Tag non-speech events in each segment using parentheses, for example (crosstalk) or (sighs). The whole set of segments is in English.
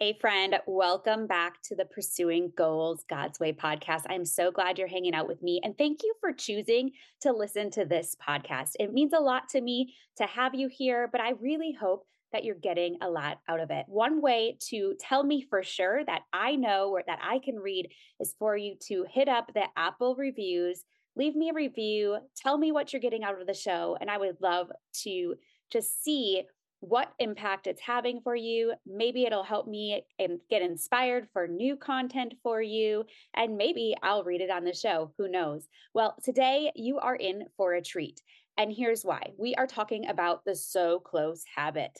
Hey, friend, welcome back to the Pursuing Goals God's Way podcast. I'm so glad you're hanging out with me. And thank you for choosing to listen to this podcast. It means a lot to me to have you here, but I really hope that you're getting a lot out of it. One way to tell me for sure that I know or that I can read is for you to hit up the Apple reviews, leave me a review, tell me what you're getting out of the show. And I would love to just see what impact it's having for you. Maybe it'll help me and get inspired for new content for you, and maybe I'll read it on the show. Who knows? Well, today you are in for a treat. And here's why we are talking about the so close habit.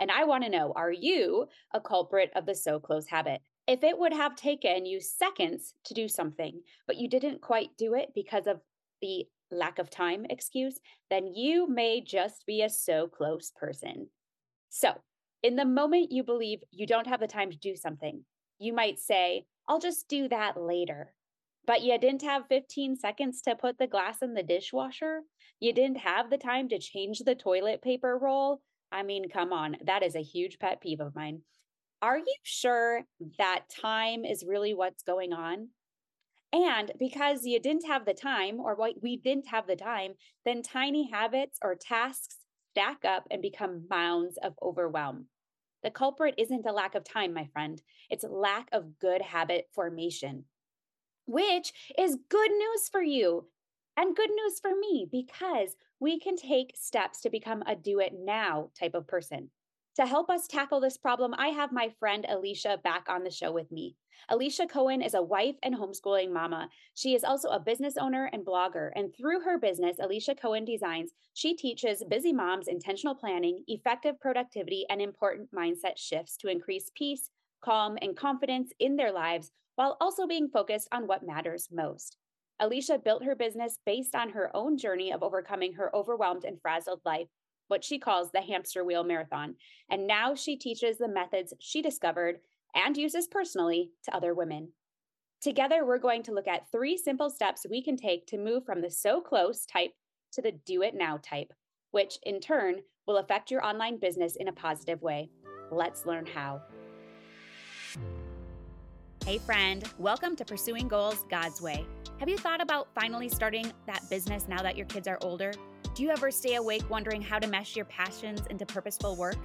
And I want to know are you a culprit of the so close habit? If it would have taken you seconds to do something, but you didn't quite do it because of the lack of time excuse, then you may just be a so close person. So, in the moment you believe you don't have the time to do something, you might say, I'll just do that later. But you didn't have 15 seconds to put the glass in the dishwasher. You didn't have the time to change the toilet paper roll. I mean, come on, that is a huge pet peeve of mine. Are you sure that time is really what's going on? And because you didn't have the time, or we didn't have the time, then tiny habits or tasks stack up and become mounds of overwhelm. The culprit isn't a lack of time, my friend, it's lack of good habit formation, which is good news for you and good news for me because we can take steps to become a do it now type of person. To help us tackle this problem, I have my friend Alicia back on the show with me. Alicia Cohen is a wife and homeschooling mama. She is also a business owner and blogger. And through her business, Alicia Cohen Designs, she teaches busy moms intentional planning, effective productivity, and important mindset shifts to increase peace, calm, and confidence in their lives while also being focused on what matters most. Alicia built her business based on her own journey of overcoming her overwhelmed and frazzled life what she calls the hamster wheel marathon. And now she teaches the methods she discovered and uses personally to other women. Together, we're going to look at three simple steps we can take to move from the so close type to the do it now type, which in turn will affect your online business in a positive way. Let's learn how. Hey, friend, welcome to Pursuing Goals God's Way. Have you thought about finally starting that business now that your kids are older? Do you ever stay awake wondering how to mesh your passions into purposeful work?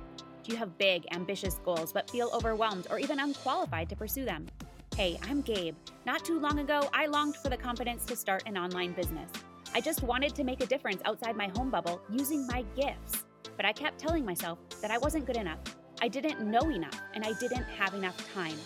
Do you have big, ambitious goals but feel overwhelmed or even unqualified to pursue them? Hey, I'm Gabe. Not too long ago, I longed for the confidence to start an online business. I just wanted to make a difference outside my home bubble using my gifts. But I kept telling myself that I wasn't good enough. I didn't know enough, and I didn't have enough time.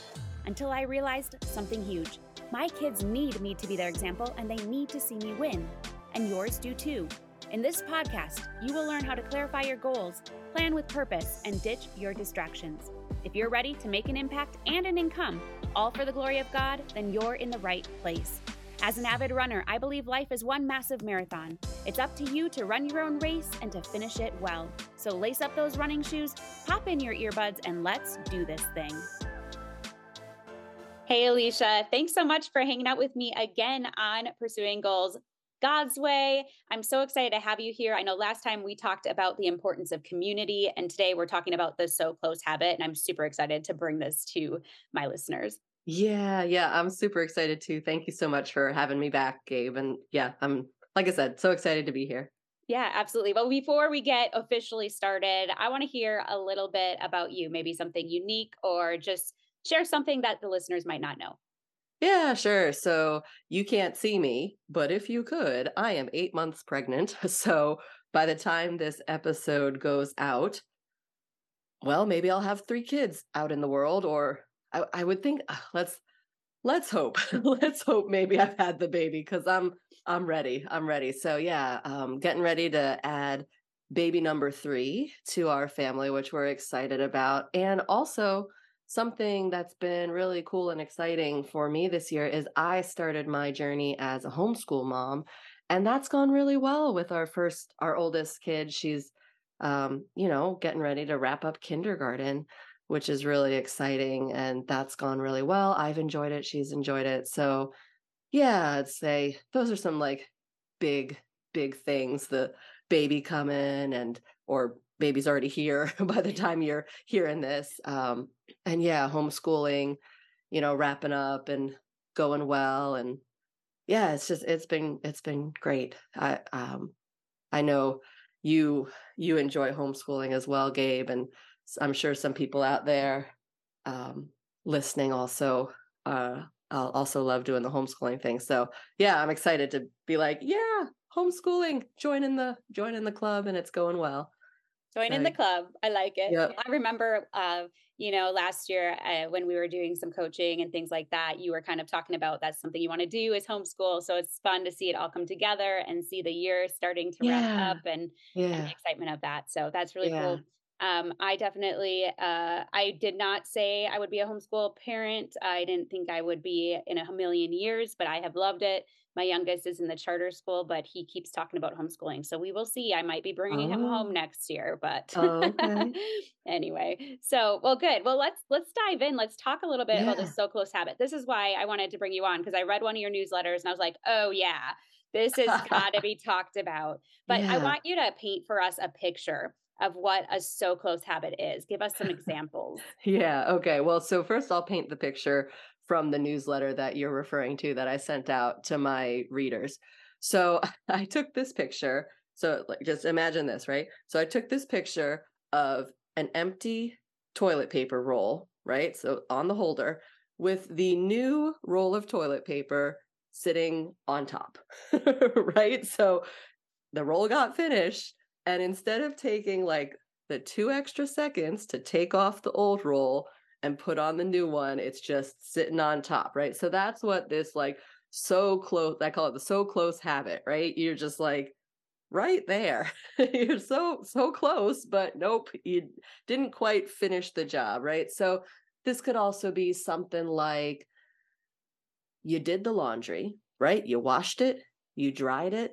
Until I realized something huge. My kids need me to be their example, and they need to see me win. And yours do too. In this podcast, you will learn how to clarify your goals, plan with purpose, and ditch your distractions. If you're ready to make an impact and an income, all for the glory of God, then you're in the right place. As an avid runner, I believe life is one massive marathon. It's up to you to run your own race and to finish it well. So lace up those running shoes, pop in your earbuds, and let's do this thing. Hey, Alicia, thanks so much for hanging out with me again on Pursuing Goals. God's way. I'm so excited to have you here. I know last time we talked about the importance of community, and today we're talking about the so close habit. And I'm super excited to bring this to my listeners. Yeah, yeah, I'm super excited too. Thank you so much for having me back, Gabe. And yeah, I'm, like I said, so excited to be here. Yeah, absolutely. Well, before we get officially started, I want to hear a little bit about you, maybe something unique or just share something that the listeners might not know. Yeah, sure. So you can't see me, but if you could, I am eight months pregnant. (laughs) So by the time this episode goes out, well, maybe I'll have three kids out in the world, or I, I would think uh, let's let's hope (laughs) let's hope maybe I've had the baby because I'm I'm ready. I'm ready. So yeah, um, getting ready to add baby number three to our family, which we're excited about, and also something that's been really cool and exciting for me this year is I started my journey as a homeschool mom and that's gone really well with our first our oldest kid. She's um you know getting ready to wrap up kindergarten which is really exciting and that's gone really well. I've enjoyed it she's enjoyed it. So yeah I'd say those are some like big big things the baby coming and or baby's already here (laughs) by the time you're hearing this. Um, and yeah, homeschooling, you know, wrapping up and going well. And yeah, it's just, it's been, it's been great. I, um, I know you, you enjoy homeschooling as well, Gabe. And I'm sure some people out there, um, listening also, uh, I'll also love doing the homeschooling thing. So yeah, I'm excited to be like, yeah, homeschooling, join in the join in the club, and it's going well. Join in the club. I like it. Yep. I remember, uh, you know, last year uh, when we were doing some coaching and things like that, you were kind of talking about that's something you want to do is homeschool. So it's fun to see it all come together and see the year starting to yeah. wrap up and, yeah. and, the excitement of that. So that's really yeah. cool. Um, I definitely, uh, I did not say I would be a homeschool parent. I didn't think I would be in a million years, but I have loved it. My youngest is in the charter school, but he keeps talking about homeschooling. So we will see. I might be bringing oh. him home oh. next year, but oh, okay. (laughs) anyway. So, well, good. Well, let's let's dive in. Let's talk a little bit yeah. about the so close habit. This is why I wanted to bring you on because I read one of your newsletters and I was like, oh yeah, this has got to be talked about. (laughs) But yeah. I want you to paint for us a picture of what a so close habit is. Give us some examples. (laughs) yeah. Okay. Well, so first I'll paint the picture from the newsletter that you're referring to that I sent out to my readers. So (laughs) I took this picture. So like just imagine this, right? So I took this picture of an empty toilet paper roll, right? So on the holder with the new roll of toilet paper sitting on top, (laughs) right? So the roll got finished. And instead of taking like the two extra seconds to take off the old roll and put on the new one. It's just sitting on top, right? So that's what this like so close, I call it the so close habit, right? You're just like right there. (laughs) You're so, so close, but nope, you didn't quite finish the job, right? So this could also be something like you did the laundry, right? You washed it, you dried it,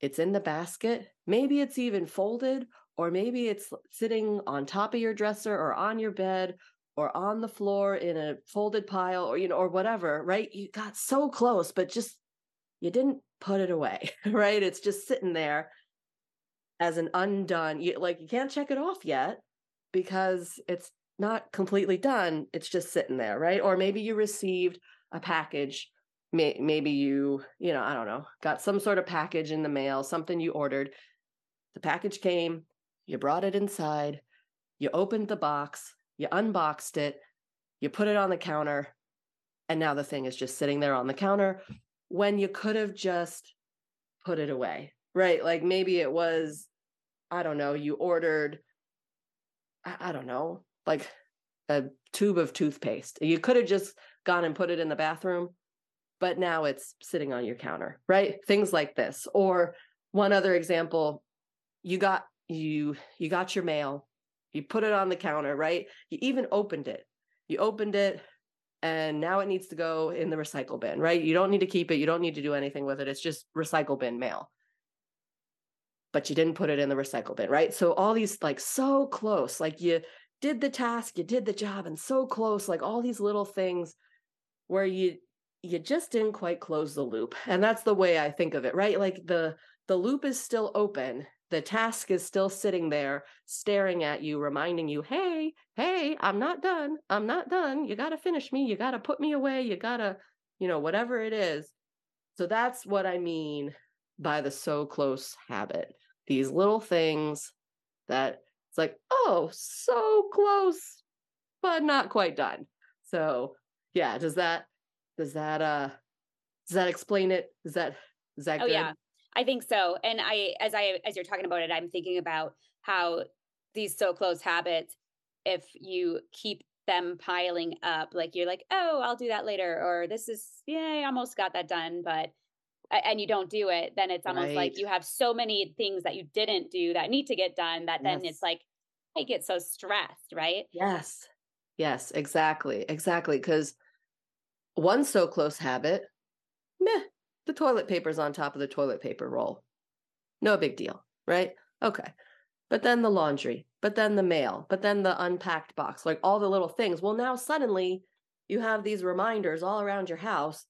it's in the basket. Maybe it's even folded, or maybe it's sitting on top of your dresser or on your bed or on the floor in a folded pile or you know or whatever right? You got so close but just you didn't put it away (laughs) right? It's just sitting there as an undone you like you can't check it off yet because it's not completely done it's just sitting there right? Or maybe you received a package May, maybe you you know i don't know got some sort of package in the mail something you ordered. The package came you brought it inside you opened the box you unboxed it, you put it on the counter, and now the thing is just sitting there on the counter when you could have just put it away, right? Like maybe it was, I don't know, you ordered, I, I don't know, like a tube of toothpaste. You could have just gone and put it in the bathroom, but now it's sitting on your counter, right? Things like this. Or one other example, you got you you got your mail you put it on the counter, right? You even opened it. You opened it and now it needs to go in the recycle bin, right? You don't need to keep it. You don't need to do anything with it. It's just recycle bin mail. But you didn't put it in the recycle bin, right? So all these like so close, like you did the task, you did the job and so close, like all these little things where you you just didn't quite close the loop. And that's the way I think of it, right? Like the the loop is still open the task is still sitting there staring at you reminding you hey hey i'm not done. I'm not done. You got to finish me. You got to put me away. You got to you know whatever it is. So that's what i mean by the so close habit. These little things that it's like oh so close but not quite done. So yeah does that does that uh does that explain it? Is that is that oh, good? yeah I think so. And I, as I, as you're talking about it, I'm thinking about how these so close habits, if you keep them piling up, like you're like, oh, I'll do that later, or this is, yeah, I almost got that done, but, and you don't do it, then it's almost right. like you have so many things that you didn't do that need to get done that then yes. it's like, I get so stressed, right? Yes. Yes, exactly. Exactly. Because one so close habit, meh, the toilet paper's on top of the toilet paper roll. No big deal, right? Okay. But then the laundry, but then the mail, but then the unpacked box, like all the little things. Well, now suddenly you have these reminders all around your house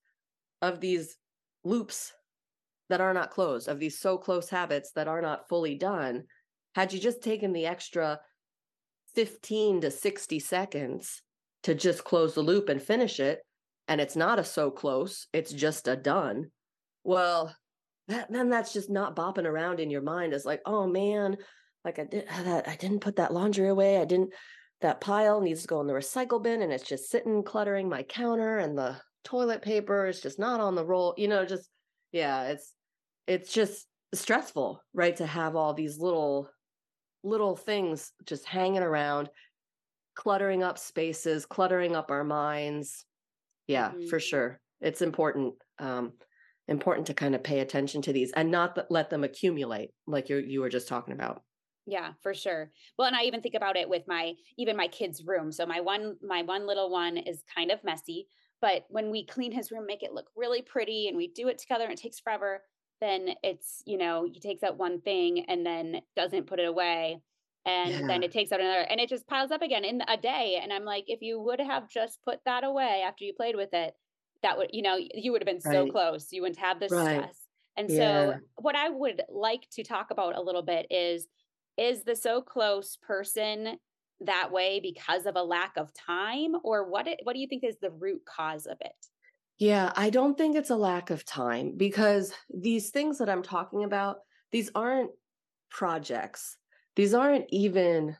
of these loops that are not closed, of these so close habits that are not fully done. had you just taken the extra 15 to 60 seconds to just close the loop and finish it, and it's not a so close, it's just a done. Well, that, then that's just not bopping around in your mind it's like, oh man, like I did (sighs) that, I didn't put that laundry away. I didn't, that pile needs to go in the recycle bin and it's just sitting cluttering my counter and the toilet paper is just not on the roll. You know, just, yeah, it's, it's just stressful, right? To have all these little, little things just hanging around, cluttering up spaces, cluttering up our minds. Yeah, mm-hmm. for sure. It's important. Um, important to kind of pay attention to these and not let them accumulate like you you were just talking about. Yeah for sure. Well and i even think about it with my even my kids room. So my one my one little one is kind of messy but when we clean his room make it look really pretty and we do it together and it takes forever then it's you know he takes out one thing and then doesn't put it away and yeah. then it takes out another and it just piles up again in a day. And i'm like if you would have just put that away after you played with it that would you know you would have been right. so close you wouldn't have this right. stress and yeah. so what i would like to talk about a little bit is is the so close person that way because of a lack of time or what it, what do you think is the root cause of it yeah i don't think it's a lack of time because these things that i'm talking about these aren't projects these aren't even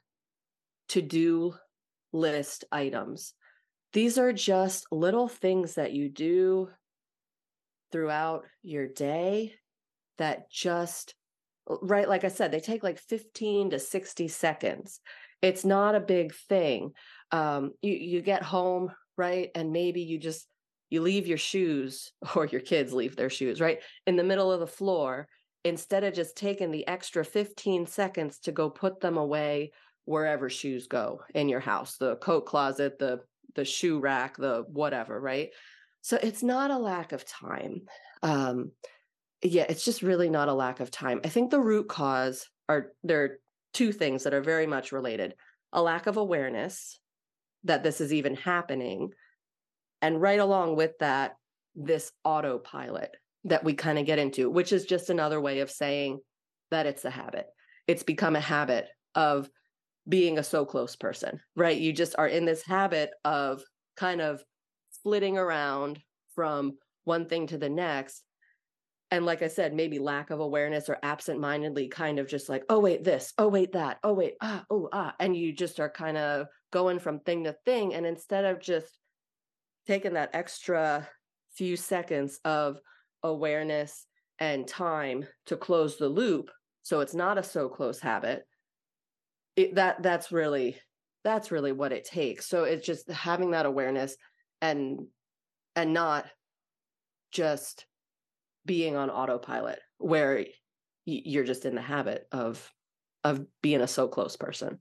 to do list items these are just little things that you do throughout your day that just right like i said they take like 15 to 60 seconds. It's not a big thing. Um you you get home right and maybe you just you leave your shoes (laughs) or your kids leave their shoes right in the middle of the floor instead of just taking the extra 15 seconds to go put them away wherever shoes go in your house the coat closet the the shoe rack the whatever right so it's not a lack of time um yeah, it's just really not a lack of time. I think the root cause are there are two things that are very much related a lack of awareness that this is even happening. And right along with that, this autopilot that we kind of get into, which is just another way of saying that it's a habit. It's become a habit of being a so close person, right? You just are in this habit of kind of flitting around from one thing to the next. And like i said maybe lack of awareness or absent-mindedly kind of just like oh wait this oh wait that oh wait ah oh ah. And you just are kind of going from thing to thing. And instead of just taking that extra few seconds of awareness and time to close the loop so it's not a so close habit it, that that's really that's really what it takes. So it's just having that awareness and and not just being on autopilot where you're just in the habit of of being a so close person.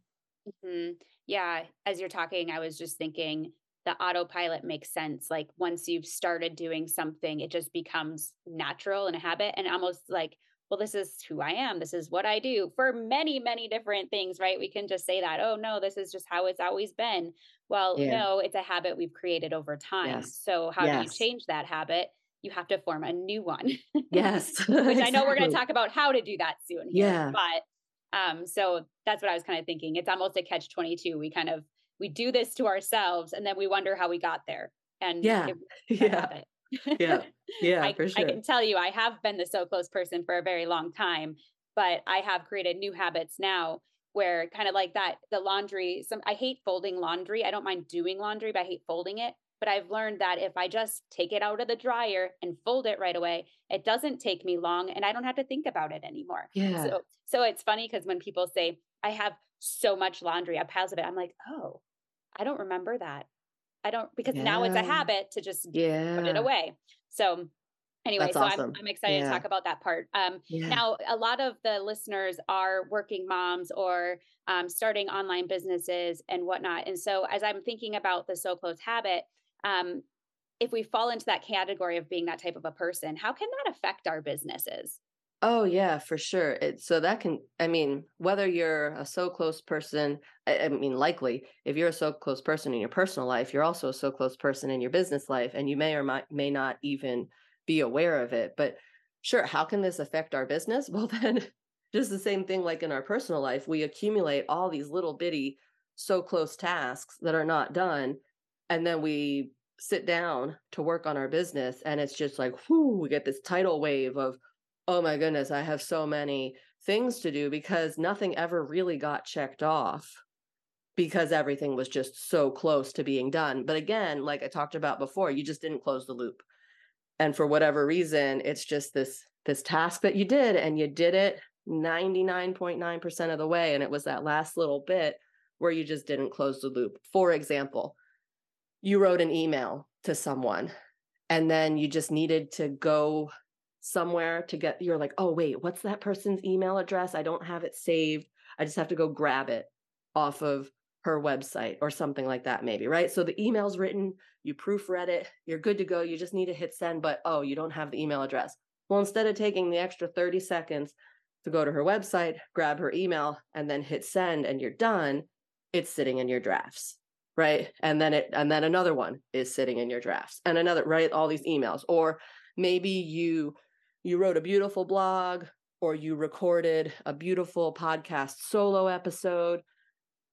Mm-hmm. yeah as you're talking i was just thinking the autopilot makes sense. Like once you've started doing something it just becomes natural and a habit and almost like well this is who i am this is what i do for many many different things right we can just say that oh no this is just how it's always been well yeah. no it's a habit we've created over time yes. so how yes. do you change that habit you have to form a new one. (laughs) Yes. Which exactly. I know we're going to talk about how to do that soon. Here, yeah. But um, so that's what I was kind of thinking. It's almost a catch 22. We kind of, we do this to ourselves and then we wonder how we got there. And yeah. (laughs) yeah. Yeah. (laughs) Yeah. I, for sure. I can tell you, I have been the so close person for a very long time, but I have created new habits now where kind of like that, the laundry, some, I hate folding laundry. I don't mind doing laundry, but I hate folding it. But I've learned that if I just take it out of the dryer and fold it right away, it doesn't take me long and I don't have to think about it anymore. Yeah. So, so it's funny because when people say, I have so much laundry, I piles of it, I'm like, oh, I don't remember that. I don't, because yeah. now it's a habit to just yeah. put it away. So anyway, That's so awesome. I'm, I'm excited yeah. to talk about that part. Um, yeah. Now, a lot of the listeners are working moms or um, starting online businesses and whatnot. And so, as I'm thinking about the so close habit, um, if we fall into that category of being that type of a person, how can that affect our businesses? Oh yeah, for sure. It, so that can, I mean, whether you're a so close person, I, I, mean, likely if you're a so close person in your personal life, you're also a so close person in your business life, and you may or might, may not even be aware of it. But sure, how can this affect our business? (laughs) Well, then just the same thing like in our personal life, we accumulate all these little bitty, so close tasks that are not done. And then we sit down to work on our business. And it's just like, whoo, we get this tidal wave of, oh my goodness, I have so many things to do because nothing ever really got checked off because everything was just so close to being done. But again, like I talked about before, you just didn't close the loop. And for whatever reason, it's just this this task that you did and you did it 99.9% of the way and it was that last little bit where you just didn't close the loop. For example, you wrote an email to someone and then you just needed to go somewhere to get you're like, "Oh wait, what's that person's email address? I don't have it saved. I just have to go grab it off of her website or something like that maybe right? So the email's written you proofread it you're good to go you just need to hit send but oh you don't have the email address. Well instead of taking the extra 30 seconds to go to her website grab her email and then hit send and you're done it's sitting in your drafts right? And then it and then another one is sitting in your drafts and another right? All these emails. Or maybe you you wrote a beautiful blog or you recorded a beautiful podcast solo episode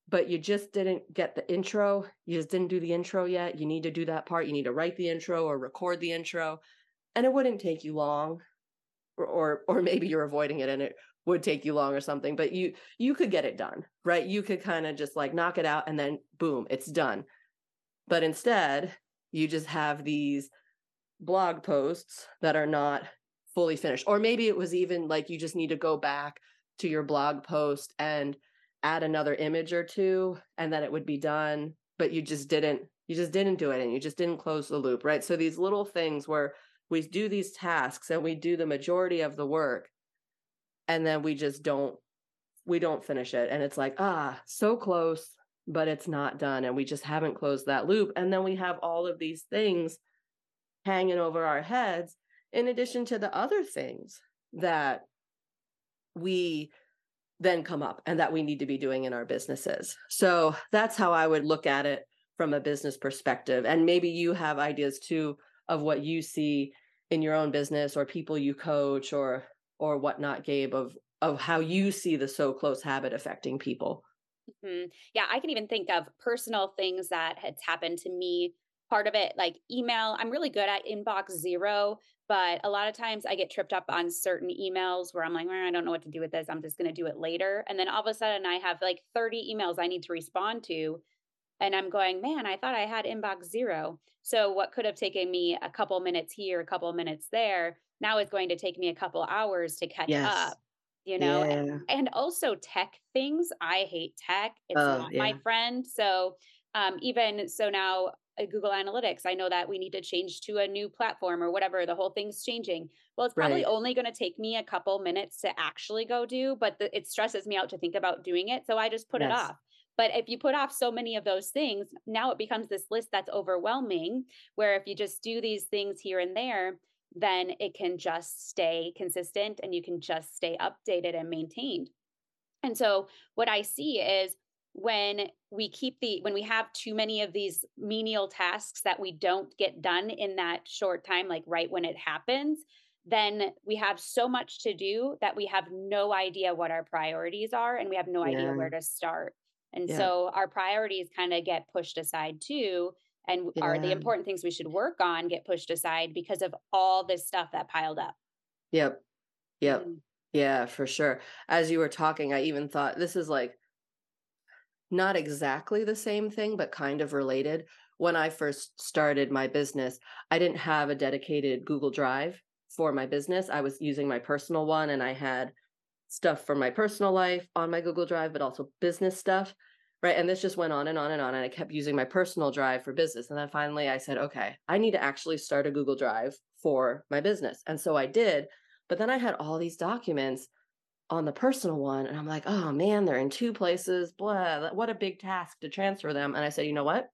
but you just didn't get the intro. You just didn't do the intro yet. You need to do that part. You need to write the intro or record the intro. And it wouldn't take you long. Or or, or maybe you're avoiding it and it would take you long or something, but you you could get it done, right? You could kind of just like knock it out and then boom, it's done. But instead, you just have these blog posts that are not fully finished. Or maybe it was even like you just need to go back to your blog post and add another image or two and then it would be done. But you just didn't you just didn't do it and you just didn't close the loop right? So these little things where we do these tasks and we do the majority of the work and then we just don't we don't finish it. And it's like ah so close but it's not done and we just haven't closed that loop. And then we have all of these things hanging over our heads in addition to the other things that we then come up and that we need to be doing in our businesses. So that's how I would look at it from a business perspective. And maybe you have ideas too of what you see in your own business or people you coach or or whatnot, Gabe, of of how you see the so close habit affecting people. Mm-hmm. Yeah, I can even think of personal things that has happened to me. Part of it, like email, I'm really good at inbox zero, but a lot of times I get tripped up on certain emails where I'm like, I don't know what to do with this. I'm just going to do it later. And then all of a sudden I have like 30 emails I need to respond to. And I'm going, man, I thought I had inbox zero. So what could have taken me a couple minutes here, a couple minutes there, now is going to take me a couple hours to catch yes. up. You know, yeah. and, and, also tech things. I hate tech. It's oh, not yeah. my friend. So um, even so now Google Analytics. I know that we need to change to a new platform or whatever. The whole thing's changing. Well, it's probably right. only going to take me a couple minutes to actually go do, but the, it stresses me out to think about doing it. So I just put yes. it off. But if you put off so many of those things, now it becomes this list that's overwhelming. Where if you just do these things here and there, then it can just stay consistent and you can just stay updated and maintained. And so what I see is when we keep the when we have too many of these menial tasks that we don't get done in that short time like right when it happens then we have so much to do that we have no idea what our priorities are and we have no yeah. idea where to start and yeah. so our priorities kind of get pushed aside too and yeah. are the important things we should work on get pushed aside because of all this stuff that piled up yep yep mm-hmm. yeah for sure as you were talking i even thought this is like not exactly the same thing, but kind of related. When I first started my business, I didn't have a dedicated Google Drive for my business. I was using my personal one and I had stuff from my personal life on my Google Drive, but also business stuff. Right. And this just went on and on and on. And I kept using my personal drive for business. And then finally I said, okay, I need to actually start a Google Drive for my business. And so I did. But then I had all these documents on the personal one and I'm like, oh man, they're in two places, blah, what a big task to transfer them. And I said, you know what?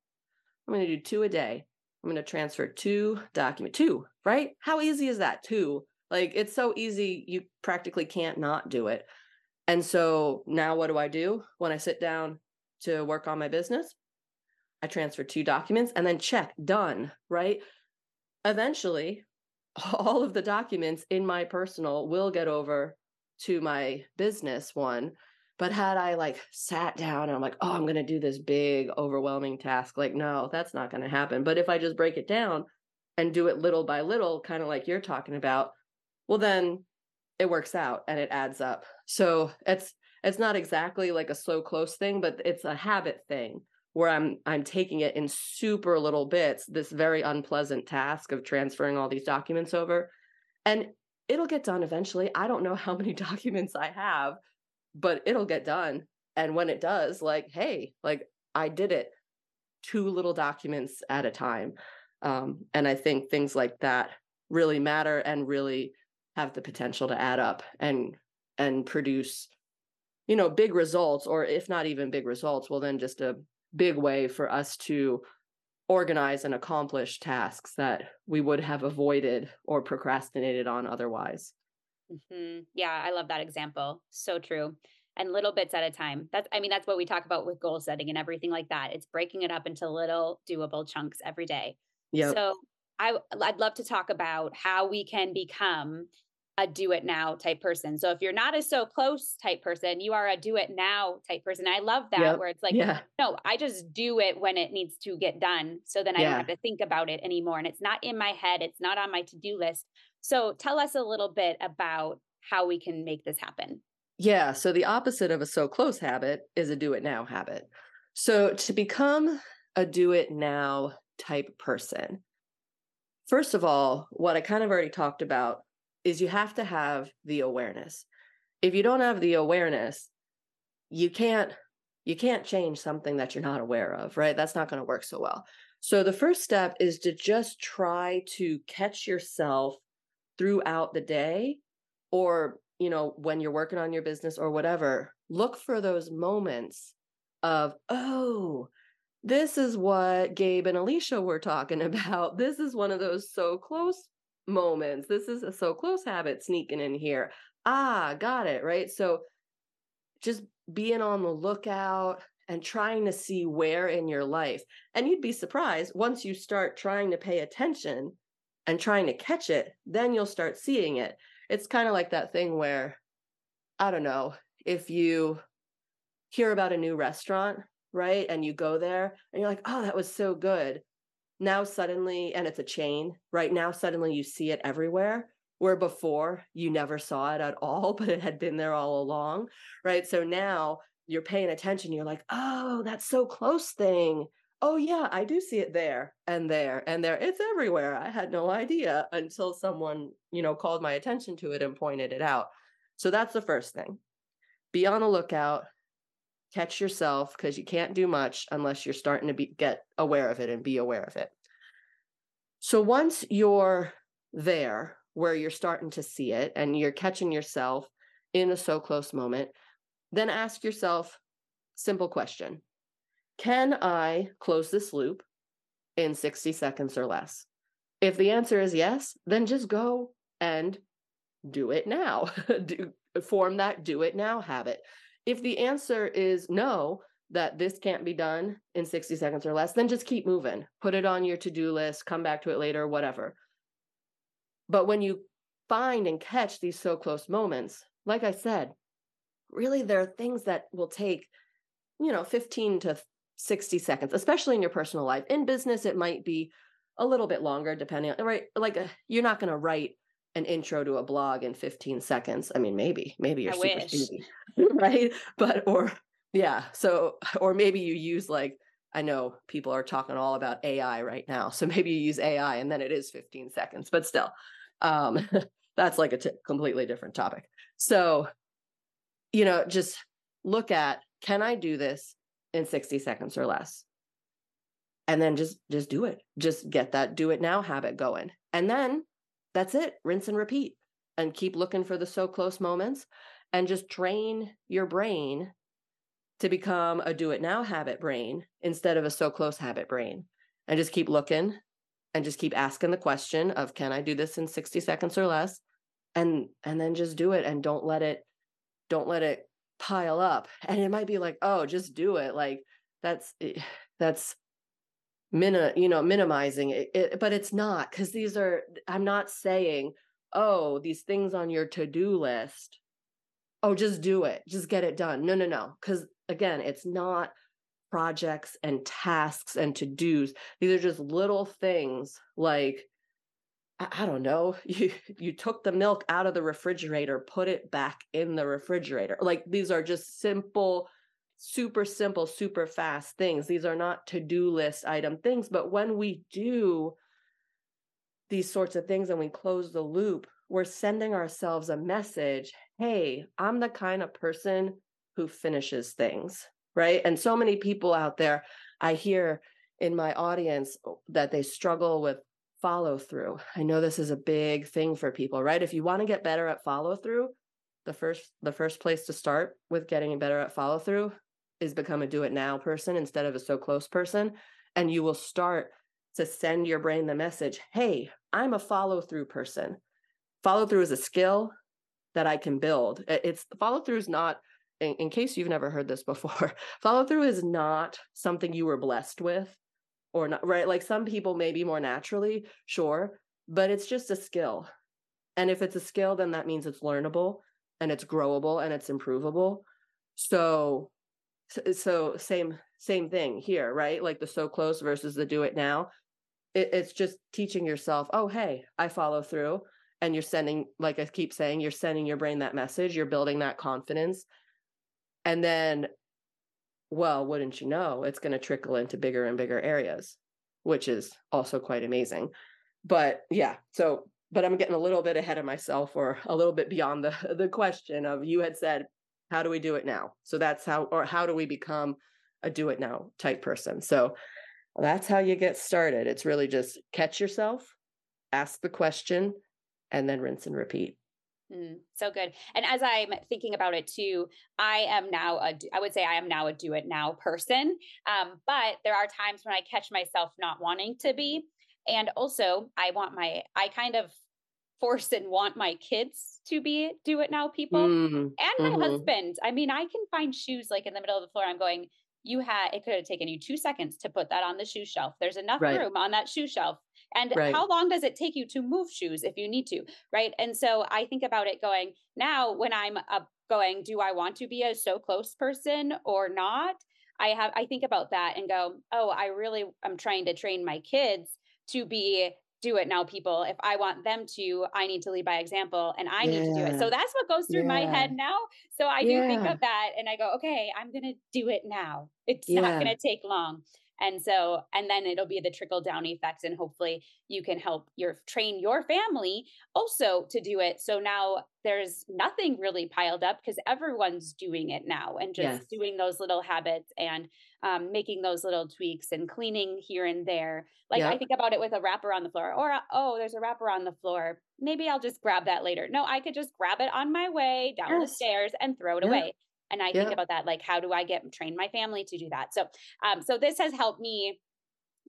I'm going to do two a day. I'm going to transfer two document, two, right? How easy is that? Two. Like it's so easy, you practically can't not do it. And so now what do I do when I sit down to work on my business? I transfer two documents and then check, done, right? Eventually, (laughs) all of the documents in my personal will get over to my business one. But had I like sat down and I'm like, oh, I'm going to do this big, overwhelming task, like, no, that's not going to happen. But if I just break it down and do it little by little, kind of like you're talking about, well, then it works out and it adds up. So it's, it's not exactly like a slow close thing, but it's a habit thing where I'm I'm taking it in super little bits, this very unpleasant task of transferring all these documents over. And it'll get done eventually. I don't know how many (laughs) documents I have, but it'll get done. And when it does, like, hey, like I did it two little documents at a time. Um, and I think things like that really matter and really have the potential to add up and and produce you know big results or if not even big results well then just a big way for us to organize and accomplish tasks that we would have avoided or procrastinated on otherwise. Mm-hmm. Yeah, I love that example. So true. And little bits at a time. That's, I mean, that's what we talk about with goal setting and everything like that. It's breaking it up into little doable chunks every day. Yeah. So I, I'd love to talk about how we can become a do it now type person. So if you're not a so close type person, you are a do it now type person. I love that yep. where it's like, yeah. no, I just do it when it needs to get done. So then I yeah. don't have to think about it anymore. And it's not in my head, it's not on my to do list. So tell us a little bit about how we can make this happen. Yeah. So the opposite of a so close habit is a do it now habit. So to become a do it now type person, first of all, what I kind of already talked about is you have to have the awareness. If you don't have the awareness, you can't you can't change something that you're not aware of, right? That's not going to work so well. So the first step is to just try to catch yourself throughout the day or, you know, when you're working on your business or whatever, look for those moments of, oh, this is what Gabe and Alicia were talking (laughs) about. This is one of those so close moments. This is a so close habit sneaking in here. Ah, got it. Right. So just being on the lookout and trying to see where in your life. And you'd be surprised once you start trying to pay attention and trying to catch it, then you'll start seeing it. It's kind of like that thing where, I don't know, if you hear about a new restaurant, right? And you go there and you're like, oh, that was so good now suddenly and it's a chain right? Now suddenly you see it everywhere where before you never saw it at all (laughs) but it had been there all along right? So now you're paying attention you're like oh that's so close thing. Oh yeah i do see it there and there and there. It's everywhere. I had no idea until someone you know called my attention to it and pointed it out. So that's the first thing. Be on the lookout catch yourself because you can't do much unless you're starting to be, get aware of it and be aware of it. So once you're there where you're starting to see it and you're catching yourself in a so close moment, then ask yourself simple question. Can I close this loop in 60 seconds or less? If the answer is yes, then just go and do it now. (laughs) do, form that do it now habit. If the answer is no, that this can't be done in 60 seconds or less, then just keep moving. Put it on your to do list, come back to it later, whatever. But when you find and catch these so close moments, like I said, really there are things that will take, you know, 15 to 60 seconds, especially in your personal life. In business, it might be a little bit longer, depending on, right? Like a, uh, you're not going to write an intro to a blog in 15 seconds. I mean, maybe, maybe you're I super speedy, (laughs) right? But, or, yeah. So, or maybe you use like, I know people are talking all about AI right now. So maybe you use AI and then it is 15 seconds, but still, um, (laughs) that's like a t- completely different topic. So, you know, just look at can I do this in 60 seconds or less? And then just just do it. Just get that do it now habit going. And then that's it. Rinse and repeat and keep looking for the so close moments and just train your brain to become a do it now habit brain instead of a so close habit brain. And just keep looking and just keep asking the question of can I do this in 60 seconds or less? And and then just do it and don't let it don't let it pile up. And it might be like, "Oh, just do it." Like that's (sighs) that's min you know minimizing it, it but it's not because these are i'm not saying oh these things on your to-do list oh, just do it, just get it done. No, no, no. Because again, it's not projects and tasks and to dos. These are just little things like, I, don't know, (laughs) you you took the milk out of the refrigerator, put it back in the refrigerator. Like these are just simple, super simple, super fast things. These are not to-do list item things, but when we do these sorts of things and we close the loop, we're sending ourselves a message hey, I'm the kind of person who finishes things, right? And so many people out there, I hear in my audience oh, that they struggle with follow through. I know this is a big thing for people, right? If you want to get better at follow through, the first the first place to start with getting better at follow through is become a do it now person instead of a so close person and you will start to send your brain the message, "Hey, I'm a follow through person." Follow through is a skill that I can build. It's follow through is not, in, in case you've never heard this (laughs) before, follow through is not something you were blessed with or not, right? Like some people maybe more naturally, sure, but it's just a skill. And if it's a skill, then that means it's learnable and it's growable and it's improvable. So, so same same thing here, right? Like the so close versus the do it now. It, it's just teaching yourself, oh hey, I follow through and you're sending like i keep saying you're sending your brain that message you're building that confidence and then well wouldn't you know it's going to trickle into bigger and bigger areas which is also quite amazing but yeah so but i'm getting a little bit ahead of myself or a little bit beyond the (laughs) the question of you had said how do we do it now so that's how or how do we become a do it now type person so that's how you get started it's really just catch yourself ask the question and then rinse and repeat. Mm, so good. And as I'm thinking about it too, I am now a, I would say I am now a do it now person. Um, but there are times when I catch myself not wanting to be. And also, I want my, I kind of force and want my kids to be do it now people mm, and my mm-hmm. husband. I mean, I can find shoes like in the middle of the floor. I'm going, you had, it could have taken you two seconds to put that on the shoe shelf. There's enough right. room on that shoe shelf and right. how long does it take you to move shoes if you need to? Right. And so I think about it going now when I'm uh, going, do I want to be a so close person or not? I have, I think about that and go, oh, I really am trying to train my kids to be do it now people if i want them to i need to lead by example and i yeah. need to do it so that's what goes through yeah. my head now so i do yeah. think of that and i go okay i'm gonna do it now it's not gonna take long and so, and then it'll be the trickle down effect. And hopefully you can help your train your family also to do it. So now there's nothing really piled up because everyone's doing it now and just yes. doing those little habits and um, making those little tweaks and cleaning here and there. Like yep. I think about it with a wrapper on the floor or, oh, there's a wrapper on the floor. Maybe I'll just grab that later. No, I could just grab it on my way down yes. the stairs and throw it yeah. away and i yeah. think about that like how do i get train my family to do that? So um so this has helped me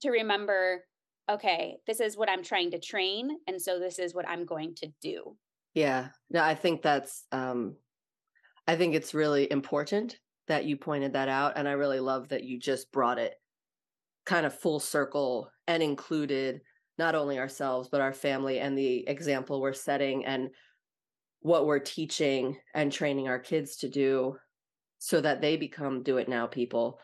to remember okay this is what i'm trying to train and so this is what i'm going to do. Yeah. No i think that's um i think it's really important that you pointed that out and i really love that you just brought it kind of full circle and included not only ourselves but our family and the example we're setting and what we're teaching and training our kids to do so that they become do it now people,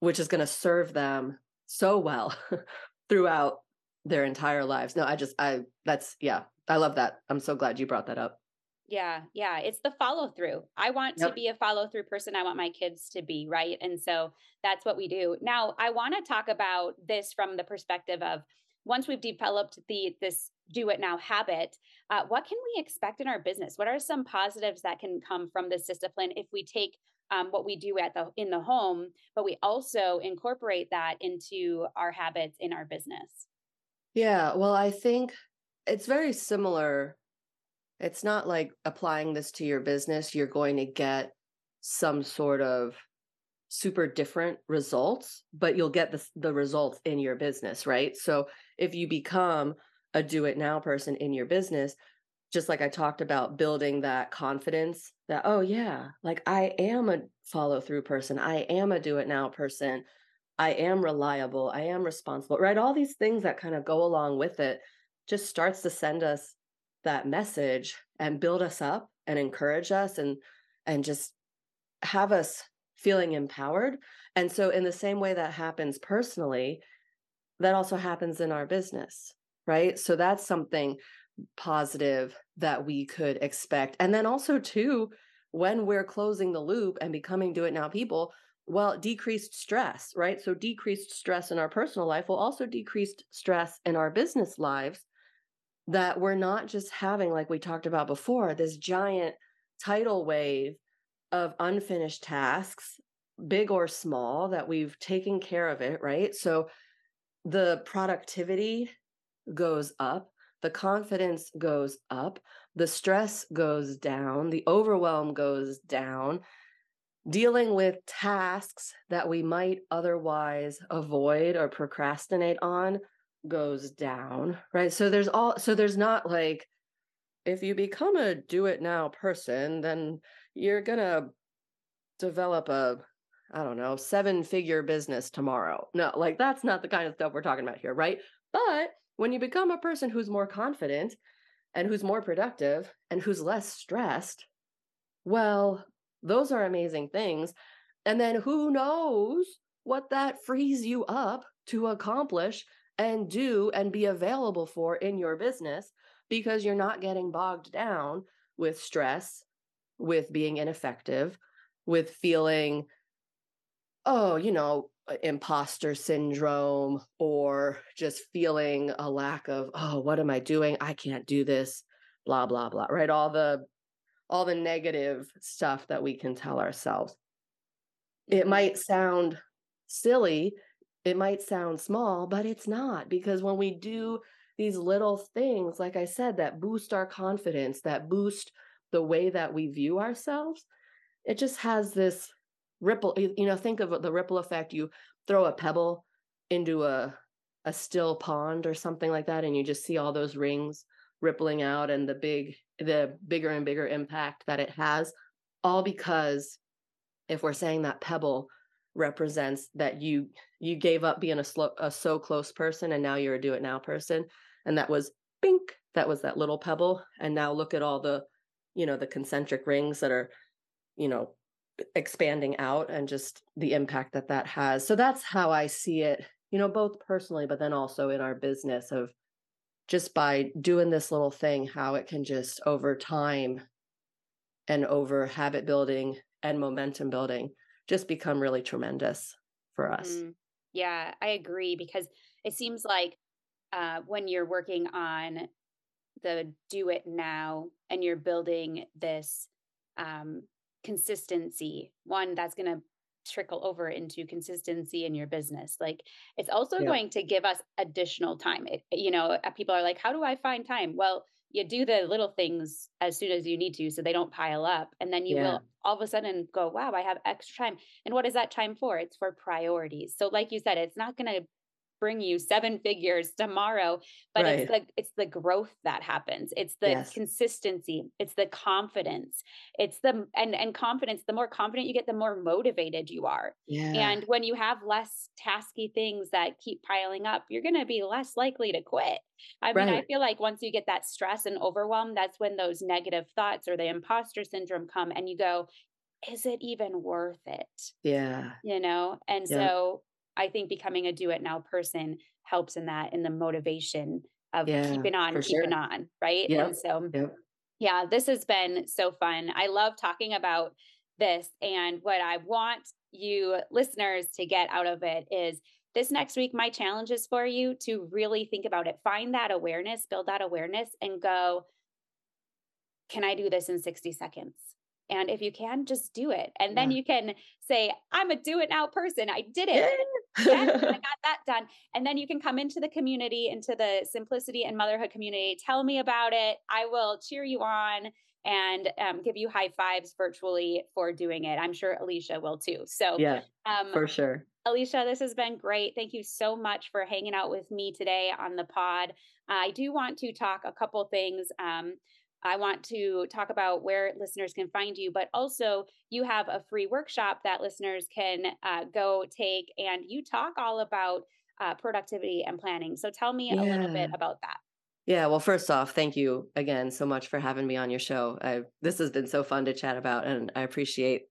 which is going to serve them so well (laughs) throughout their entire lives. No, I just, I, that's, yeah, I love that. I'm so glad you brought that up. Yeah, yeah. It's the follow through. I want yep. to be a follow through person. I want my kids to be, right? And so that's what we do. Now, I want to talk about this from the perspective of once we've developed the this do it now habit, uh, what can we expect in our business? What are some positives that can come from this discipline if we take um, what we do at the in the home, but we also incorporate that into our habits in our business. Yeah, well, I think it's very similar. It's not like applying this to your business, you're going to get some sort of super different results, but you'll get the, the results in your business, right? So if you become a do it now person in your business, just like I talked about building that confidence that, oh, yeah, like I am a follow through person. I am a do it now person. I am reliable. I am responsible, right? All these things that kind of go along with it just starts to send us that message and build us up and encourage us and and just have us feeling empowered. And so, in the same way that happens personally, that also happens in our business, right? So, that's something positive that we could expect. And then also, too, when we're closing the loop and becoming do it now people, well, decreased stress, right? So, decreased stress in our personal life will also decreased stress in our business lives. That we're not just having, like we talked about before, this giant tidal wave of unfinished tasks, big or small, that we've taken care of it, right? So, the productivity goes up, the confidence goes up, the stress goes down, the overwhelm goes down dealing with tasks that we might otherwise avoid or procrastinate on goes down right? So there's all so there's not like if you become a do it now person then you're going to develop a i don't know seven figure business tomorrow. No like that's not the kind of stuff we're talking about here right? But when you become a person who's more confident and who's more productive and who's less stressed well those are amazing things. And then who knows what that frees you up to accomplish and do and be available for in your business because you're not getting bogged down with stress, with being ineffective, with feeling, oh, you know, imposter syndrome or just feeling a lack of, oh, what am I doing? I can't do this, blah, blah, blah, right? All the all the negative stuff that we can tell ourselves. It mm-hmm. might sound silly, it might sound small, but it's not because when we do these little things, like I said, that boost our confidence, that boost the way that we view ourselves, it just has this ripple. You know, think of the ripple effect. You throw a pebble into a a still pond or something like that, and you just see all those rings rippling out and the big the bigger and bigger impact that it has all because if we're saying that pebble represents that you you gave up being a slow a so close person and now you're a do it now person and that was bink that was that little pebble and now look at all the you know the concentric rings that are you know expanding out and just the impact that that has so that's how i see it you know both personally but then also in our business of just by doing this little thing, how it can just over time and over habit building and momentum building just become really tremendous for us. Mm, yeah, I agree because it seems like uh, when you're working on the do it now and you're building this um, consistency, one that's going to trickle over into consistency in your business. Like it's also yeah. going to give us additional time. It, you know, uh, people are like, how do I find time? Well, you do the little things as soon as you need to so they don't pile up. And then you yeah. will all of a sudden go, wow, I have extra time. And what is that time for? It's for priorities. So, like you said, it's not going to bring you seven figures tomorrow but right. it's the it's the growth that happens it's the yes. consistency it's the confidence it's the and and confidence the more confident you get the more motivated you are yeah. and when you have less tasky things that keep piling up you're going to be less likely to quit i right. mean i feel like once you get that stress and overwhelm that's when those negative thoughts or the imposter syndrome come and you go is it even worth it yeah you know and yeah. so I think becoming a do it now person helps in that in the motivation of yeah, keeping on, keeping sure. on, right? Yep. And so yep. yeah, this has been so fun. I love talking about this and what I want you listeners to get out of it is this next week my challenge is for you to really think about it find that awareness build that awareness and go can i do this in 60 seconds and if you can, just do it. And then yeah. you can say, I'm a do it now person. I did it. yes, I (laughs) got that done. And then you can come into the community, into the simplicity and motherhood community. Tell me about it. I will cheer you on and um, give you high fives virtually for doing it. I'm sure Alicia will too. So, yeah, um, for sure. Alicia, this has been great. Thank you so much for hanging out with me today on the pod. Uh, I do want to talk a couple things. Um, I want to talk about where listeners can find you, but also you have a free workshop that listeners can uh, go take, and you talk all about uh, productivity and planning. So tell me yeah. a little bit about that. Yeah, well, first off, thank you again so much for having me on your show. I, this has been so fun to chat about, and I appreciate.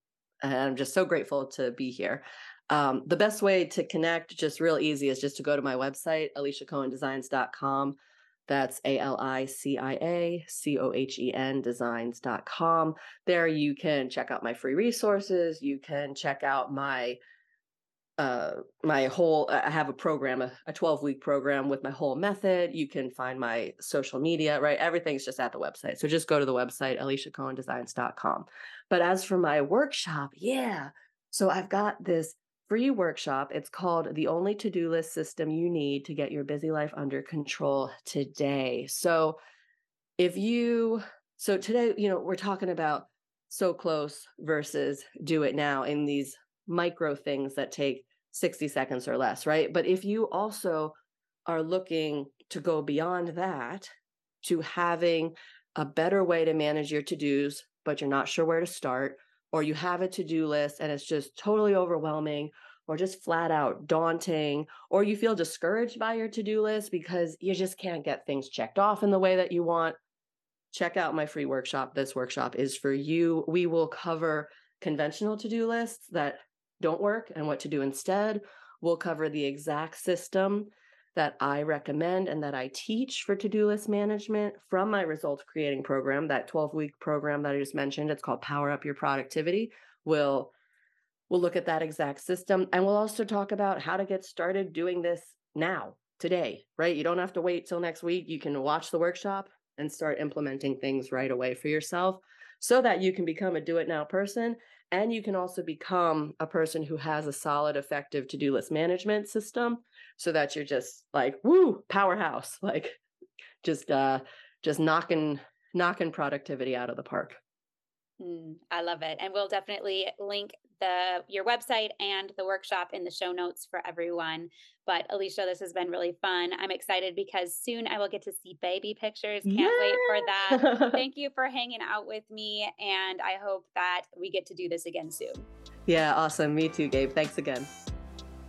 And I'm just so grateful to be here. Um, the best way to connect, just real easy, is just to go to my website, aliciacohendesigns.com. That's A L I C I A C O H E N designs.com. There you can check out my free resources. You can check out my uh my whole i have a program a, a 12 week program with my whole method. You can find my social media right? Everything's just at the website. So just go to the website aliciacohendesigns.com but as for my workshop yeah. So i've got this free workshop it's called the only to-do list system you need to get your busy life under control today so if you so today you know we're talking about so close versus do it now in these micro things that take 60 seconds or less, right? But if you also are looking to go beyond that to having a better way to manage your to dos, but you're not sure where to start, or you have a to do list and it's just totally overwhelming, or just flat out daunting, or you feel discouraged by your to do list because you just can't get things checked off in the way that you want, check out my free workshop. This workshop is for you. We will cover conventional to do lists that don't work and what to do instead. We'll cover the exact system that I recommend and that I teach for to do list management from my results creating program, that 12 week program that I just mentioned. It's called Power Up Your Productivity. We'll We'll look at that exact system and we'll also talk about how to get started doing this now, today, right? You don't have to wait till next week. You can watch the workshop and start implementing things right away for yourself so that you can become a do it now person and you can also become a person who has a solid, effective to do list management system so that you're just like, woo, powerhouse, (laughs) like just, uh, just knocking, knocking productivity out of the park. Mm, I love it. And we'll definitely link the your website and the workshop in the show notes for everyone. But Alicia, this has been really fun. I'm excited because soon I will get to see baby pictures. Can't yeah. wait for that. Thank you for hanging out with me. And I hope that we get to do this again soon. Yeah, awesome. Me too, Gabe. Thanks again.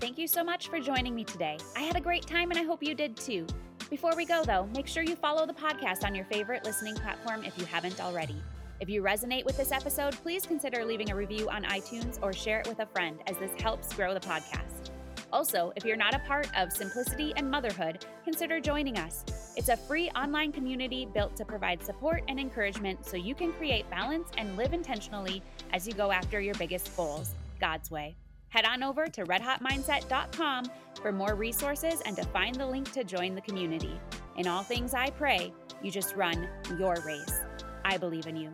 Thank you so much for joining me today. I had a great time and I hope you did too. Before we go, though, make sure you follow the podcast on your favorite listening platform if you haven't already. If you resonate with this episode, please consider leaving a review on iTunes or share it with a friend, as this helps grow the podcast. Also, if you're not a part of Simplicity and Motherhood, consider joining us. It's a free online community built to provide support and encouragement so you can create balance and live intentionally as you go after your biggest goals, God's way. Head on over to redhotmindset.com for more resources and to find the link to join the community. In all things I pray, you just run your race. I believe in you.